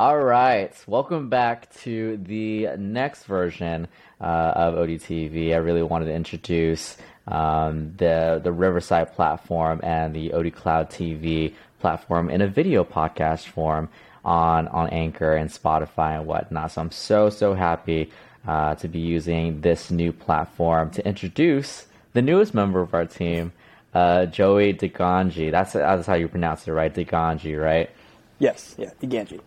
All right, welcome back to the next version uh, of ODTV. I really wanted to introduce um, the the Riverside platform and the OD Cloud TV platform in a video podcast form on on Anchor and Spotify and whatnot. So I'm so so happy uh, to be using this new platform to introduce the newest member of our team, uh, Joey DeGangi. That's that's how you pronounce it, right? DeGangi, right? Yes, yeah, DeGangi.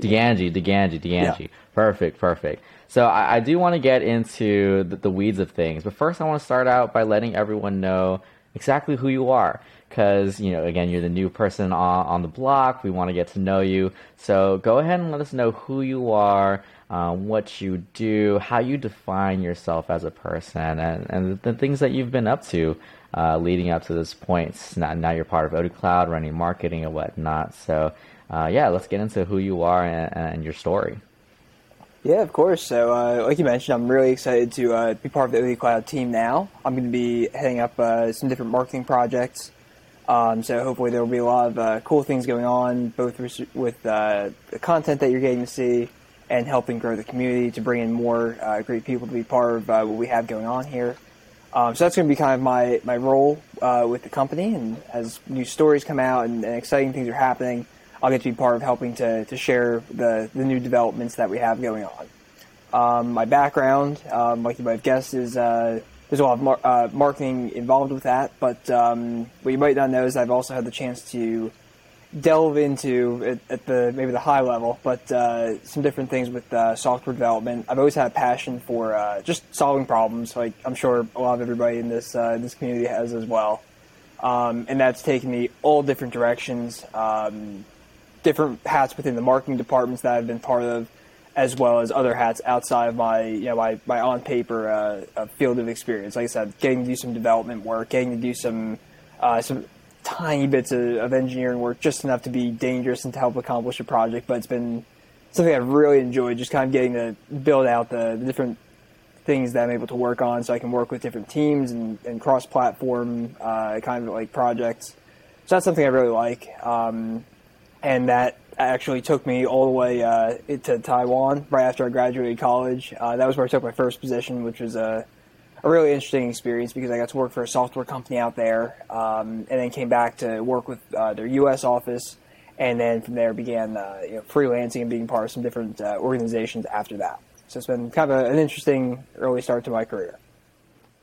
DeGangi, DeGangi, DeGangi. Yeah. Perfect, perfect. So I, I do want to get into the, the, weeds of things, but first I want to start out by letting everyone know exactly who you are. Because, you know, again, you're the new person on, on the block. We want to get to know you. So go ahead and let us know who you are, um, what you do, how you define yourself as a person, and, and the things that you've been up to uh, leading up to this point. Now, now you're part of OD Cloud, running marketing and whatnot. So, uh, yeah, let's get into who you are and, and your story. Yeah, of course. So, uh, like you mentioned, I'm really excited to uh, be part of the OD Cloud team now. I'm going to be heading up uh, some different marketing projects. Um, so, hopefully, there will be a lot of uh, cool things going on, both with uh, the content that you're getting to see and helping grow the community to bring in more uh, great people to be part of what we have going on here. Um, so, that's going to be kind of my, my role with the company. And as new stories come out and, and exciting things are happening, I'll get to be part of helping to, to share the, the new developments that we have going on. Um, my background, um, like you might have guessed, is uh, there's a lot of mar- uh, marketing involved with that. But um, what you might not know is I've also had the chance to delve into at, at the maybe the high level, but uh, some different things with uh, software development. I've always had a passion for uh, just solving problems, like I'm sure a lot of everybody in this uh, this community has as well. Um, and that's taken me all different directions. Different hats within the marketing departments that I've been part of, as well as other hats outside of my you know my, my on paper uh, field of experience. Like I said, getting to do some development work, getting to do some uh, some tiny bits of, of, engineering work, just enough to be dangerous and to help accomplish a project. But it's been something I've really enjoyed, just kind of getting to build out the, the different things that I'm able to work on, so I can work with different teams and, and cross platform uh, kind of like projects. So that's something I really like. Um, and that actually took me all the way uh, to Taiwan right after I graduated college. Uh, that was where I took my first position, which was a, a really interesting experience because I got to work for a software company out there, um, and then came back to work with uh, their U.S. office, and then from there began uh, you know, freelancing and being part of some different uh, organizations after that. So it's been kind of a, an interesting early start to my career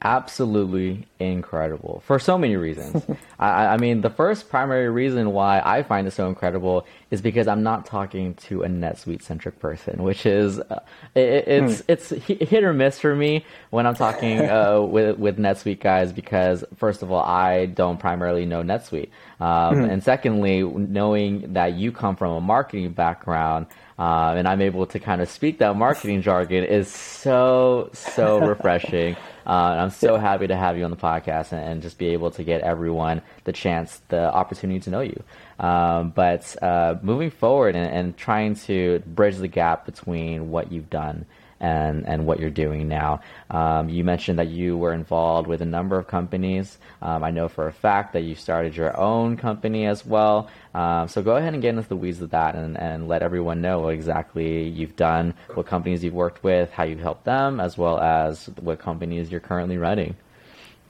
absolutely incredible for so many reasons. I, I, mean, the first primary reason why I find it so incredible is because I'm not talking to a NetSuite centric person, which is uh, it, it's mm. it's hit or miss for me when I'm talking uh, with with NetSuite guys because first of all, I don't primarily know NetSuite, um, mm. and secondly, knowing that you come from a marketing background. Uh, and I'm able to kind of speak that marketing jargon is so so refreshing. Uh, I'm so happy to have you on the podcast and, and, just be able to get everyone the chance, the opportunity to know you. Um, but uh, moving forward and, and, trying to bridge the gap between what you've done and, and what you're doing now. Um, you mentioned that you were involved with a number of companies. Um, I know for a fact that you started your own company as well. Um, so go ahead and get into the weeds of that and, and let everyone know what exactly you've done, what companies you've worked with, how you've helped them, as well as what companies you're currently running.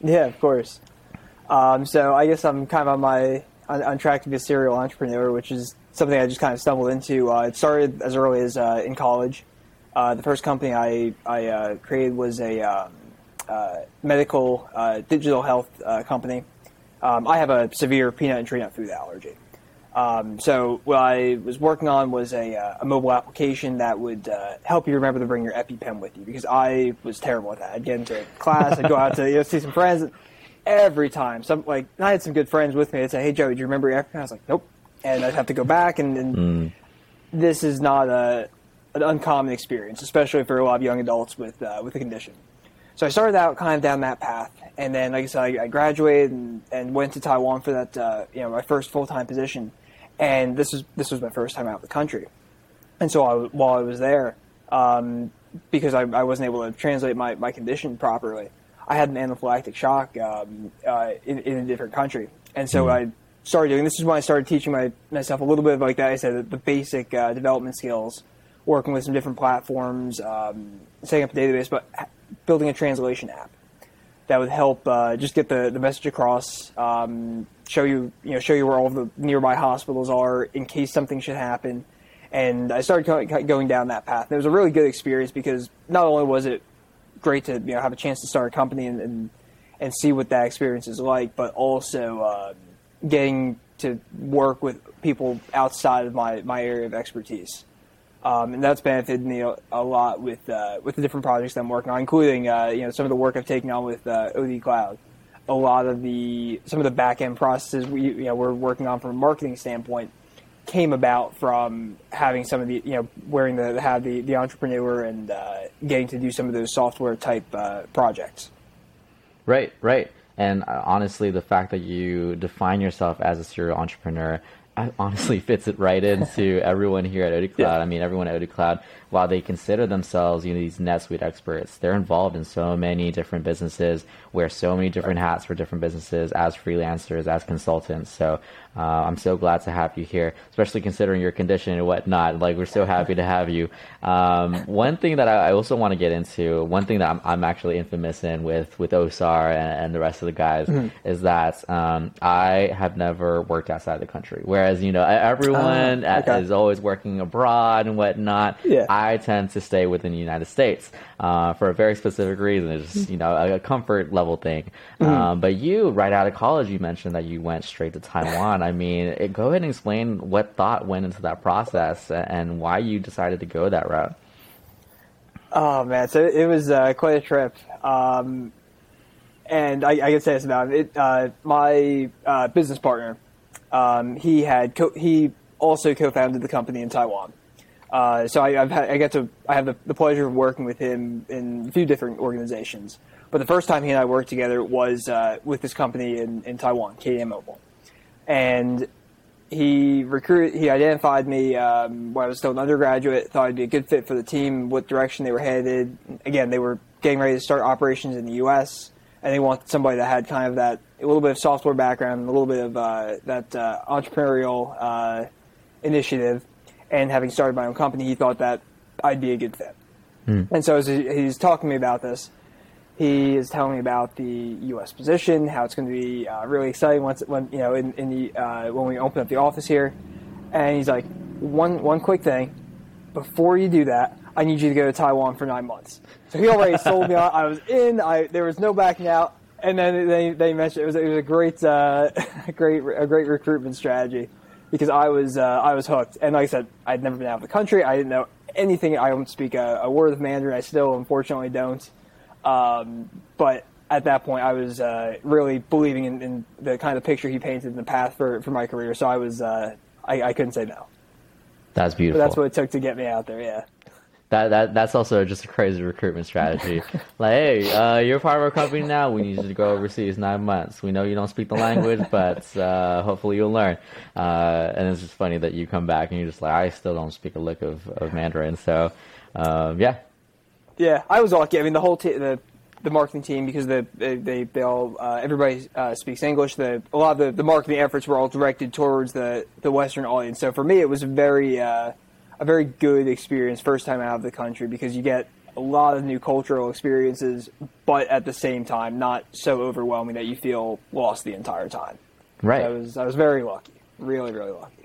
Yeah, of course. Um, so I guess I'm kind of on my on, on, track to be a serial entrepreneur, which is something I just kind of stumbled into. Uh, it started as early as uh, in college. Uh, the first company I, I uh, created was a um, uh, medical uh, digital health uh, company. Um, I have a severe peanut and tree nut food allergy. Um, so what I was working on was a, uh, a mobile application that would help you remember to bring your EpiPen with you because I was terrible at that. I'd get into class, I'd go out to you know, see some friends. Every time, some like I had some good friends with me. They'd say, "Hey Joe, do you remember your EpiPen?" I was like, "Nope," and I'd have to go back and, and mm. this is not a an uncommon experience, especially for a lot of young adults with uh, with the condition. So I started out kind of down that path, and then, like I said, I, I graduated and, and, went to Taiwan for that, uh, you know, my first full time position. And this was this was my first time out of the country, and so I, while I was there, um, because I, I, wasn't able to translate my, my condition properly, I had an anaphylactic shock um, uh, in, in, a different country, and so mm-hmm. I started doing. This is when I started teaching my, myself a little bit of like that. I said the, the basic uh, development skills, working with some different platforms, um, setting up a database, but building a translation app that would help uh, just get the, the message across. Um, show you you know show you where all the nearby hospitals are in case something should happen. And I started going down that path. And it was a really good experience because not only was it great to you know have a chance to start a company and and, and see what that experience is like, but also uh, getting to work with people outside of my, my area of expertise. Um, and that's benefited me a, a lot with uh, with the different projects I'm working on, including uh, you know some of the work I've taken on with uh, OD Cloud. A lot of the some of the back end processes we you know we're working on from a marketing standpoint came about from having some of the you know wearing the have the, the entrepreneur and uh, getting to do some of those software type uh, projects. Right, right. And uh, honestly, the fact that you define yourself as a serial entrepreneur honestly fits it right into everyone here at OD Cloud. Yeah. I mean, everyone at OD Cloud, while they consider themselves, you know, these NetSuite experts, they're involved in so many different businesses, wear so many different hats for different businesses as freelancers, as consultants. So uh, I'm so glad to have you here, especially considering your condition and whatnot. Like, we're so happy to have you. Um, one thing that I, I also want to get into, one thing that I'm, I'm, actually infamous in with, with Osar and, and the rest of the guys mm-hmm. is that um, I have never worked outside the country. Whereas, you know, everyone uh, okay. is always working abroad and whatnot. Yeah. I tend to stay within the United States uh, for a very specific reason. It's, just, you know, a, a comfort level thing. Mm-hmm. Um, but you, right out of college, you mentioned that you went straight to Taiwan. I mean, it, go ahead and explain what thought went into that process and why you decided to go that route. Oh man, so it was uh, quite a trip. Um, and I, I, can say this about it. Uh, my uh, business partner, um, he had co- he also co-founded the company in Taiwan. Uh, so I, had, I get to I have the, the, pleasure of working with him in a few different organizations. But the first time he and I worked together was uh, with this company in, in Taiwan, KDM Mobile and he recruited. He identified me um, when I was still an undergraduate. Thought I'd be a good fit for the team. What direction they were headed? Again, they were getting ready to start operations in the U.S. and they wanted somebody that had kind of that a little bit of software background, a little bit of uh, that uh, entrepreneurial uh, initiative. And having started my own company, he thought that I'd be a good fit. Mm. And so as he's talking to me about this, he is telling me about the U.S. position, how it's going to be uh, really exciting once when you know in, in the uh, when we open up the office here. And he's like, one one quick thing, before you do that, I need you to go to Taiwan for nine months. So he already sold me on. I was in. I there was no backing out. And then they, they mentioned it was it was a great uh, great a great recruitment strategy because I was uh, I was hooked. And like I said, I'd never been out of the country. I didn't know anything. I don't speak a, a word of Mandarin. I still unfortunately don't. Um, but at that point, I was uh, really believing in, in, the kind of picture he painted in the path for, for my career. So I was, uh, I, I, couldn't say no. That's beautiful. But that's what it took to get me out there. Yeah. That, that that's also just a crazy recruitment strategy. like, hey, uh, you're part of our company now. We need you to go overseas nine months. We know you don't speak the language, but uh, hopefully you'll learn. Uh, and it's just funny that you come back and you're just like, I still don't speak a lick of, of Mandarin. So, um, yeah, yeah, I was lucky. I mean, the whole t- the the marketing team because the they they, they all uh, everybody uh, speaks English. The a lot of the, the marketing efforts were all directed towards the the Western audience. So for me, it was very uh, a very good experience first time out of the country because you get a lot of new cultural experiences, but at the same time, not so overwhelming that you feel lost the entire time. Right. So I was I was very lucky, really really lucky.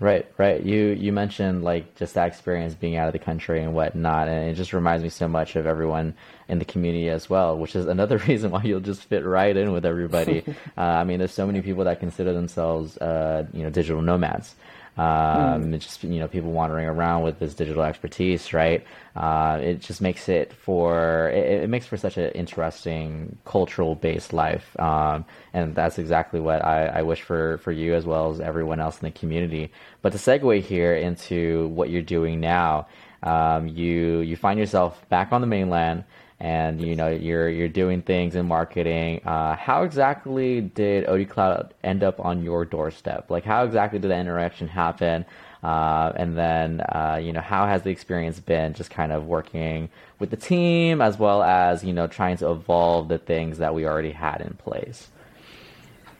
Right, right. You you mentioned like just that experience being out of the country and whatnot, and it just reminds me so much of everyone in the community as well, which is another reason why you'll just fit right in with everybody. uh, I mean, there's so many people that consider themselves, uh, you know, digital nomads, um, mm. Just you know people wandering around with this digital expertise, right? Uh, it just makes it for it, it makes for such an interesting cultural based life, um, and that's exactly what I, I, wish for for you as well as everyone else in the community. But to segue here into what you're doing now, um, you you find yourself back on the mainland and you know you're you're doing things in marketing. Uh, how exactly did OD Cloud end up on your doorstep? Like how exactly did that interaction happen? Uh, and then uh, you know how has the experience been just kind of working with the team as well as you know trying to evolve the things that we already had in place.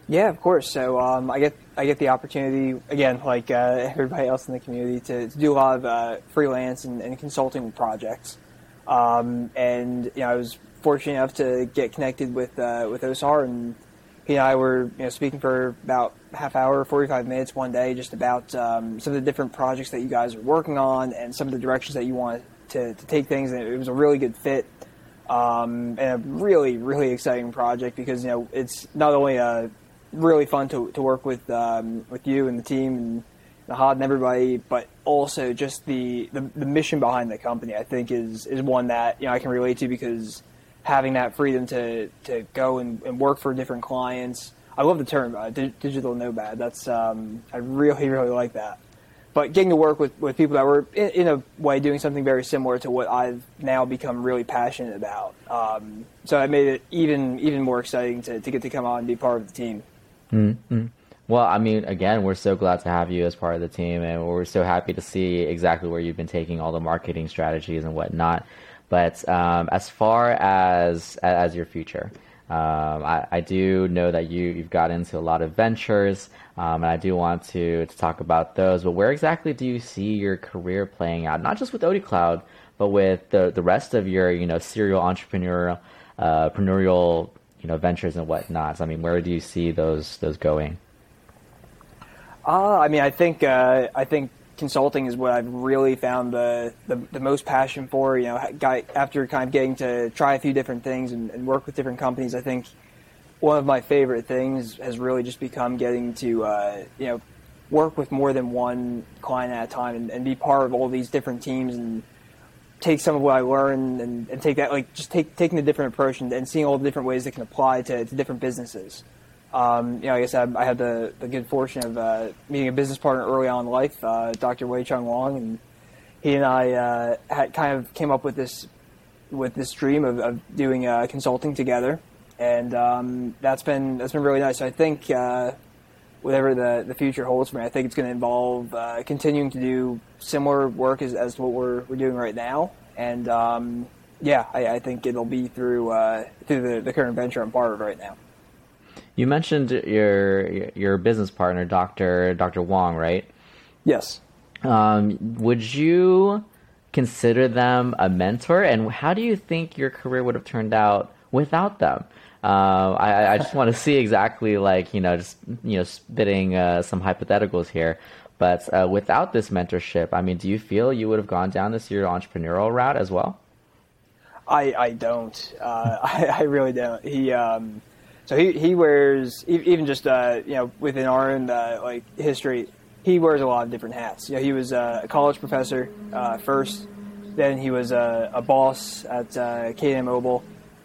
Yeah, of course. So um, I get I get the opportunity again, like uh, everybody else in the community, to, to do a lot of uh, freelance and, and, consulting projects. Um, and you know, I was fortunate enough to get connected with uh, with Osar, and he and I were you know speaking for about half hour, forty five minutes one day, just about um, some of the different projects that you guys are working on and some of the directions that you want to, to take things. And it was a really good fit. Um, and a really, really exciting project because you know it's not only a really fun to, to work with um, with you and the team and Nahad and everybody, but also just the, the, the mission behind the company. I think is is one that you know I can relate to because having that freedom to to go and, and work for different clients. I love the term uh, digital nomad. That's um, I really really like that. But getting to work with, with people that were in, in, a way doing something very similar to what I've now become really passionate about. Um, so I made it even even more exciting to, to get to come on and be part of the team. Mm-hmm. Well, I mean, again, we're so glad to have you as part of the team, and we're so happy to see exactly where you've been taking all the marketing strategies and whatnot. But um, as far as as your future, um, I, I, do know that you you've got into a lot of ventures, um, and I do want to to talk about those. But where exactly do you see your career playing out? Not just with OD Cloud, but with the the rest of your you know serial entrepreneurial uh, entrepreneurial you know ventures and whatnot. So, I mean, where do you see those those going? Uh, I mean, I think uh, I think consulting is what I've really found the, the, the most passion for. You know, after kind of getting to try a few different things and, and, work with different companies, I think one of my favorite things has really just become getting to uh, you know work with more than one client at a time and, and, be part of all these different teams and take some of what I learned and, and take that, like just take, taking a different approach and, and seeing all the different ways that can apply to, to different businesses. Um, you know, I guess I, I had the, the good fortune of uh, meeting a business partner early on in life, uh, Dr. Wei Chung Wong, and he and I uh, had kind of came up with this with this dream of, of doing uh, consulting together, and um, that's been that's been really nice. So I think uh, whatever the, the future holds for me. I think it's going to involve uh, continuing to do similar work as, as what we're, we're doing right now. And um, yeah, I, I, think it'll be through uh, through the, the current venture I'm part of right now. You mentioned your your business partner, Doctor Doctor Wong, right? Yes. Um, would you consider them a mentor, and how do you think your career would have turned out without them? Uh, I, I, just want to see exactly like you know just you know spitting uh, some hypotheticals here. But uh, without this mentorship, I mean, do you feel you would have gone down this serial entrepreneurial route as well? I I don't. Uh, I, I really don't. He um, so he he wears even just uh, you know within our own uh, like history, he wears a lot of different hats. You know, he was a college professor first, then he was a, a boss at uh, KM Mobile.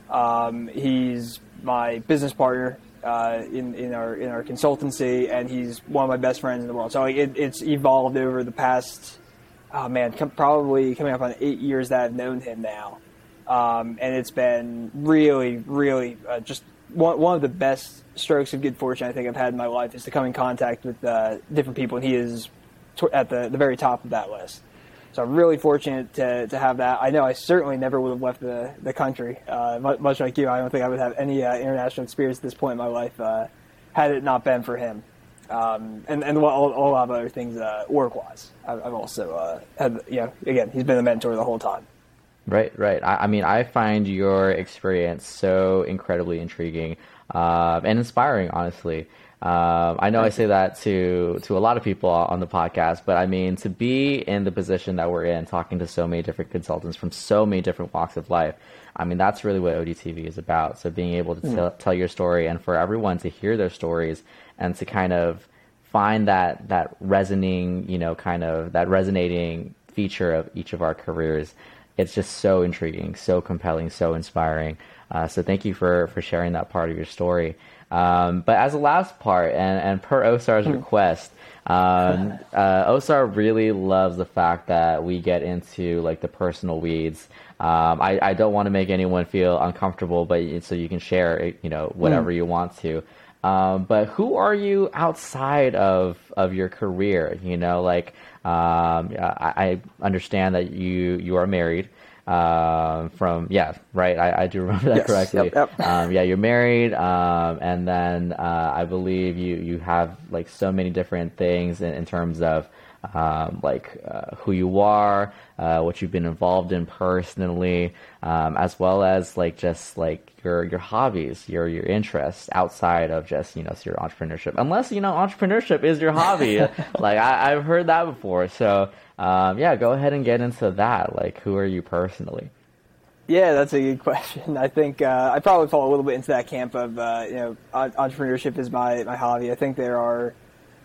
Um, he's my business partner uh, in in our in our consultancy, and he's one of my best friends in the world. So it, it's evolved over the past, oh man, com- probably coming up on eight years that I've known him now, um, and it's been really, really uh, just one one of the best strokes of good fortune I think I've had in my life is to come in contact with uh, different people, and he is at the the very top of that list. So I'm really fortunate to, to have that. I know I certainly never would have left the, the country. Uh, much like you, I don't think I would have any uh, international experience at this point in my life uh, had it not been for him. Um, and and all, all of other things uh, work wise. I've, I've, also uh, had, you know, again, he's been a mentor the whole time. Right, right. I, I mean, I find your experience so incredibly intriguing uh, and inspiring, honestly. Um, I know I say that to to a lot of people on the podcast, but I mean to be in the position that we're in, talking to so many different consultants from so many different walks of life. I mean that's really what ODTV is about. So being able to mm. tell, tell your story and for everyone to hear their stories and to kind of find that that resonating, you know, kind of that resonating feature of each of our careers. It's just so intriguing, so compelling, so inspiring. Uh, so thank you for for sharing that part of your story. Um, but as a last part, and, and per Osar's hmm. request, um, uh, Osar really loves the fact that we get into like the personal weeds. Um, I, I don't want to make anyone feel uncomfortable, but so you can share, you know, whatever mm. you want to. Um, but who are you outside of of your career? You know, like um, I, I, understand that you you are married. um, from yeah, right. I, I do remember that Yes, correctly. yep, yep. Um, yeah, you're married, um, and then uh, I believe you you have like so many different things in, in terms of um, like uh, who you are, uh, what you've been involved in personally, um, as well as like just like your your hobbies, your your interests outside of just you know your entrepreneurship. Unless you know entrepreneurship is your hobby, like I, I've heard that before. So um, yeah, go ahead and get into that. Like, who are you personally? Yeah, that's a good question. I think uh, I probably fall a little bit into that camp of uh, you know entrepreneurship is my, my hobby. I think there are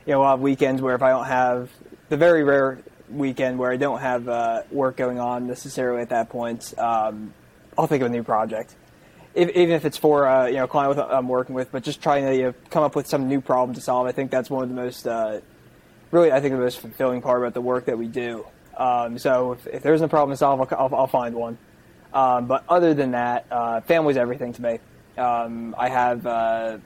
you know a lot of weekends where if I don't have the very rare weekend where I don't have uh, work going on necessarily at that point, um, I'll think of a new project. If, even if it's for uh, you know a client with, I'm working with, but just trying to you know, come up with some new problem to solve. I think that's one of the most uh, really, I think the most fulfilling part about the work that we do. Um, so if, if there's a problem to solve, I'll, I'll, I'll find one. Um, but other than that, uh, family's everything to me. Um, I have uh,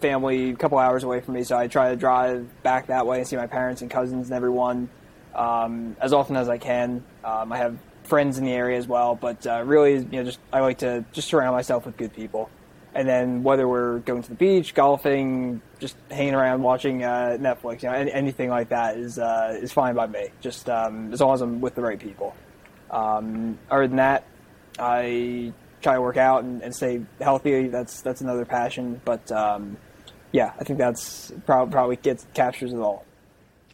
family a couple hours away from me, so I try to drive back that way and see my parents and cousins and everyone um, as often as I can. Um, I have friends in the area as well, but uh, really, you know, just I like to just surround myself with good people. And then whether we're going to the beach, golfing, just hanging around watching uh, Netflix, you know, any, anything like that is uh, is fine by me. Just um, as long as I'm with the right people. Um, other than that, I try to work out and, and stay healthy. That's that's another passion. But um, yeah, I think that's probably probably gets captures it all.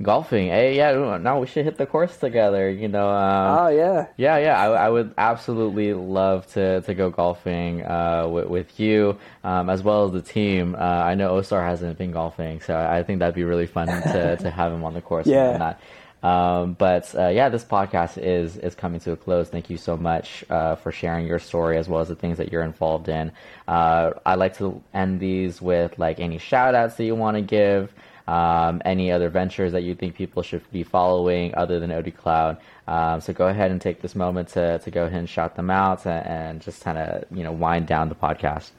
Golfing. Hey, yeah, now we should hit the course together. You know. Um, Oh yeah, Yeah, yeah, I, I would absolutely love to, to go golfing uh, with, with you um, as well as the team. Uh, I know Osar hasn't been golfing, so I think that'd be really fun to, to have him on the course Yeah. Um, but uh, yeah, this podcast is is coming to a close. Thank you so much uh, for sharing your story as well as the things that you're involved in. Uh, I like to end these with like any shout outs that you want to give um, any other ventures that you think people should be following other than OD Cloud. Um, so go ahead and take this moment to, to go ahead and shout them out and, and just kind of you know wind down the podcast.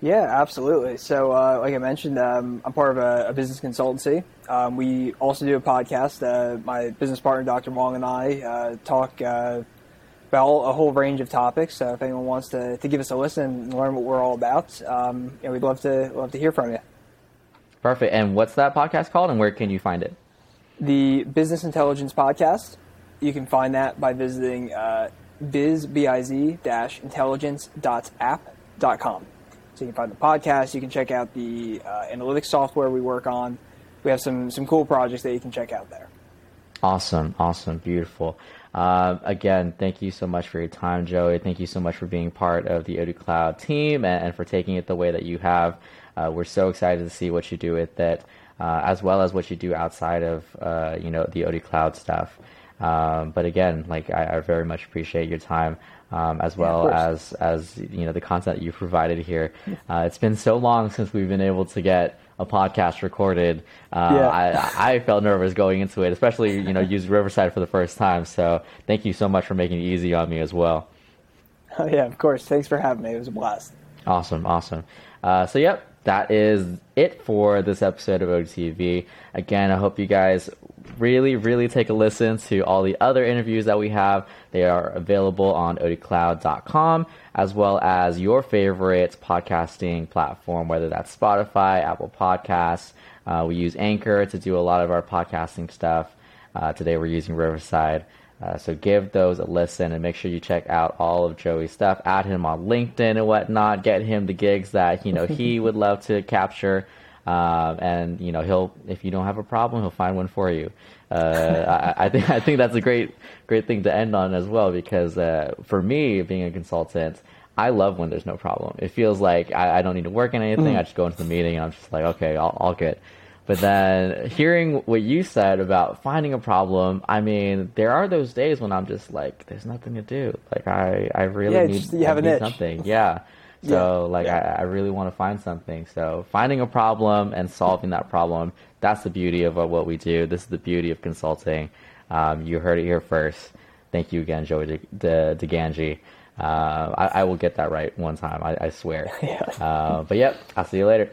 Yeah, absolutely. So uh, like I mentioned, um, I'm part of a, a business consultancy. Um, we also do a podcast. Uh, my business partner, Dr. Wong, and I uh, talk. Uh, about a whole range of topics. So if anyone wants to, to give us a listen and learn what we're all about, um, know, we'd love to love to hear from you. Perfect. And what's that podcast called, and where can you find it? the Business Intelligence Podcast. You can find that by visiting uh, biz, B-I-Z, dash So you can find the podcast. You can check out the uh, analytics software we work on. We have some some cool projects that you can check out there. Awesome, awesome, beautiful. Uh, again, thank you so much for your time, Joey. Thank you so much for being part of the OD Cloud team and, and for taking it the way that you have. Uh, we're so excited to see what you do with it, uh, as well as what you do outside of uh, you know the OD Cloud stuff. Um, but again, like I, I very much appreciate your time. Um, as well course. as as you know the content you've provided here. Uh, it's been so long since we've been able to get a podcast recorded. Uh, Yeah. I, I felt nervous going into it, especially you know using Riverside for the first time. So thank you so much for making it easy on me as well. Oh, yeah, of course. Thanks for having me. It was a blast. Awesome, awesome. Uh, so yep, that is it for this episode of OTV. Again, I hope you guys really, really take a listen to all the other interviews that we have. They are available on odcloud.com as well as your favorite podcasting platform, whether that's Spotify, Apple Podcasts. Uh, we use Anchor to do a lot of our podcasting stuff. Uh, today we're using Riverside. Uh, so give those a listen and make sure you check out all of Joey's stuff. Add him on LinkedIn and whatnot. Get him the gigs that you know he would love to capture. Um, and you know he'll if you don't have a problem, he'll find one for you. Uh, I, I think I think that's a great great thing to end on as well because uh, for me being a consultant, I love when there's no problem. It feels like I, I don't need to work on anything. I just go into the meeting and I'm just like, okay, I'll, I'll get. But then hearing what you said about finding a problem, I mean, there are those days when I'm just like, there's nothing to do. Like I, I really Yeah, need, just- you have I an need itch. something. Yeah. So Yeah, like yeah. I, I really want to find something. So finding a problem and solving that problem, that's the beauty of what we do. This is the beauty of consulting. Um, you heard it here first. Thank you again, Joey De- De- DeGangi. Uh, I, I will get that right one time. I, I swear. Yeah. Uh, but yep, I'll see you later.